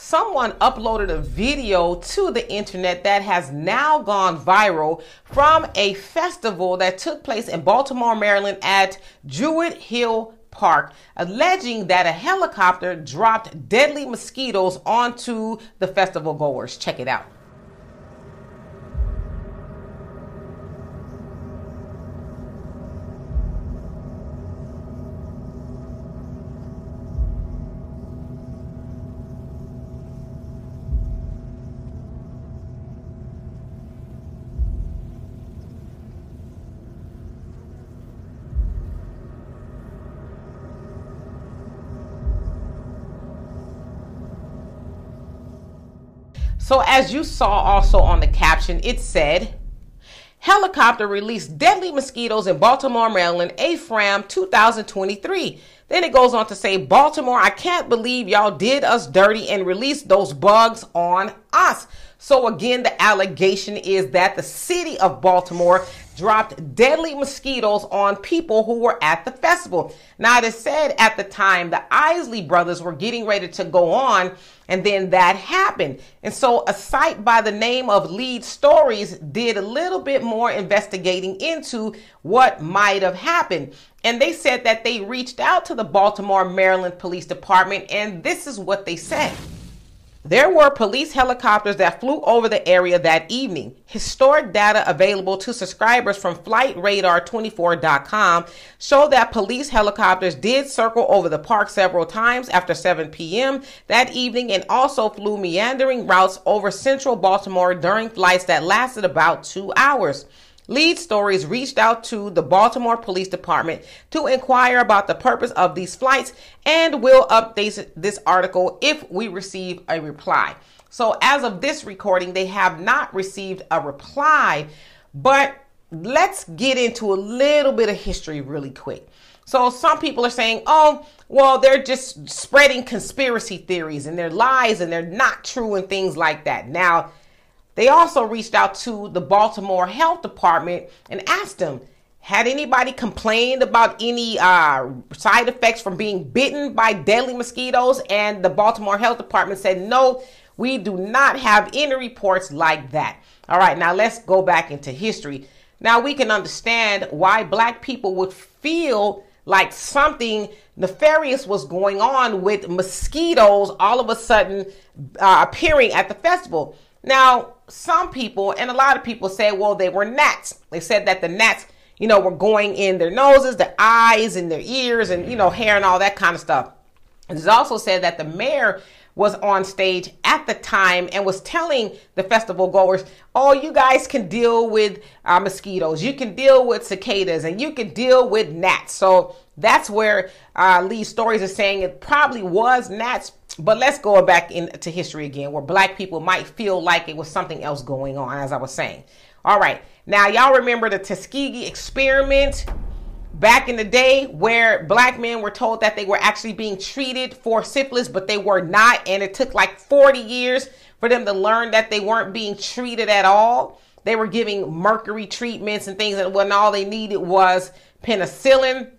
someone uploaded a video to the internet that has now gone viral from a festival that took place in Baltimore, Maryland at Druid Hill Park, alleging that a helicopter dropped deadly mosquitoes onto the festival goers. Check it out. So, as you saw also on the caption, it said, Helicopter released deadly mosquitoes in Baltimore, Maryland, AFRAM 2023. Then it goes on to say, Baltimore, I can't believe y'all did us dirty and released those bugs on us. So, again, the allegation is that the city of Baltimore dropped deadly mosquitoes on people who were at the festival. Now, it is said at the time the Isley brothers were getting ready to go on, and then that happened. And so, a site by the name of Lead Stories did a little bit more investigating into what might have happened. And they said that they reached out to the Baltimore, Maryland Police Department, and this is what they said. There were police helicopters that flew over the area that evening. Historic data available to subscribers from FlightRadar24.com show that police helicopters did circle over the park several times after 7 p.m. that evening and also flew meandering routes over central Baltimore during flights that lasted about two hours. Lead Stories reached out to the Baltimore Police Department to inquire about the purpose of these flights and will update this article if we receive a reply. So, as of this recording, they have not received a reply, but let's get into a little bit of history really quick. So, some people are saying, oh, well, they're just spreading conspiracy theories and they're lies and they're not true and things like that. Now, they also reached out to the Baltimore Health Department and asked them, had anybody complained about any uh, side effects from being bitten by deadly mosquitoes? And the Baltimore Health Department said, no, we do not have any reports like that. All right, now let's go back into history. Now we can understand why black people would feel like something nefarious was going on with mosquitoes all of a sudden uh, appearing at the festival. Now, some people and a lot of people say, well, they were gnats. They said that the gnats, you know, were going in their noses, their eyes, and their ears, and, you know, hair and all that kind of stuff. It's also said that the mayor was on stage at the time and was telling the festival goers, oh, you guys can deal with uh, mosquitoes, you can deal with cicadas, and you can deal with gnats. So that's where uh, Lead Stories are saying it probably was gnats but let's go back into history again, where black people might feel like it was something else going on, as I was saying. All right, now y'all remember the Tuskegee experiment back in the day where black men were told that they were actually being treated for syphilis, but they were not, and it took like 40 years for them to learn that they weren't being treated at all. They were giving mercury treatments and things, and when all they needed was penicillin.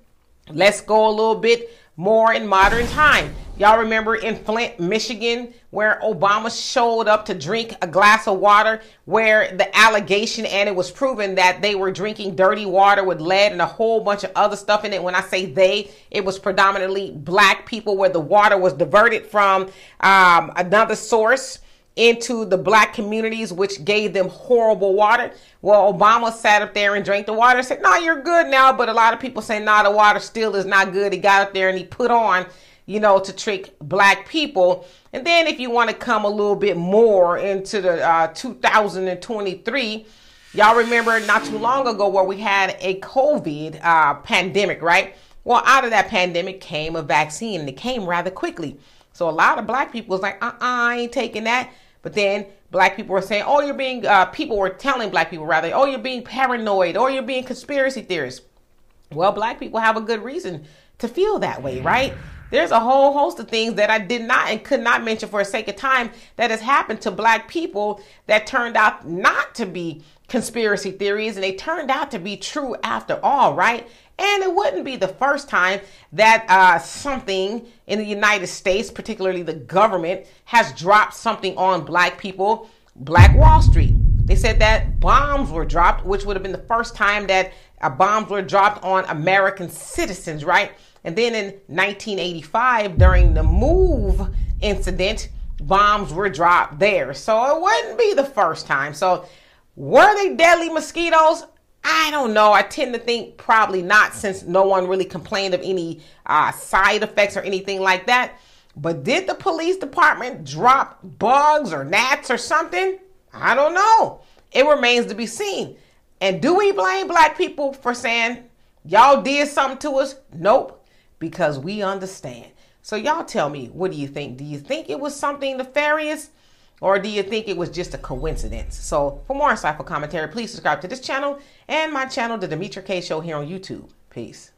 Let's go a little bit more in modern time. Y'all remember in Flint, Michigan, where Obama showed up to drink a glass of water, where the allegation and it was proven that they were drinking dirty water with lead and a whole bunch of other stuff in it. When I say they, it was predominantly black people, where the water was diverted from um, another source into the black communities, which gave them horrible water. Well, Obama sat up there and drank the water and said, No, you're good now. But a lot of people say, No, the water still is not good. He got up there and he put on you know, to trick black people. And then if you want to come a little bit more into the uh, 2023, y'all remember not too long ago where we had a COVID uh, pandemic, right? Well, out of that pandemic came a vaccine and it came rather quickly. So a lot of black people was like, uh-uh, I ain't taking that. But then black people were saying, oh, you're being, uh, people were telling black people rather, oh, you're being paranoid or you're being conspiracy theorists. Well, black people have a good reason to feel that way, right? There's a whole host of things that I did not and could not mention for a sake of time that has happened to black people that turned out not to be conspiracy theories and they turned out to be true after all, right? And it wouldn't be the first time that uh, something in the United States, particularly the government, has dropped something on black people. Black Wall Street. They said that bombs were dropped, which would have been the first time that uh, bombs were dropped on American citizens, right? And then in 1985, during the MOVE incident, bombs were dropped there. So it wouldn't be the first time. So were they deadly mosquitoes? I don't know. I tend to think probably not, since no one really complained of any uh, side effects or anything like that. But did the police department drop bugs or gnats or something? I don't know. It remains to be seen. And do we blame black people for saying y'all did something to us? Nope, because we understand. So y'all tell me, what do you think? Do you think it was something nefarious? Or do you think it was just a coincidence? So for more insightful commentary, please subscribe to this channel and my channel, The Demetra Kaye Show here on YouTube. Peace.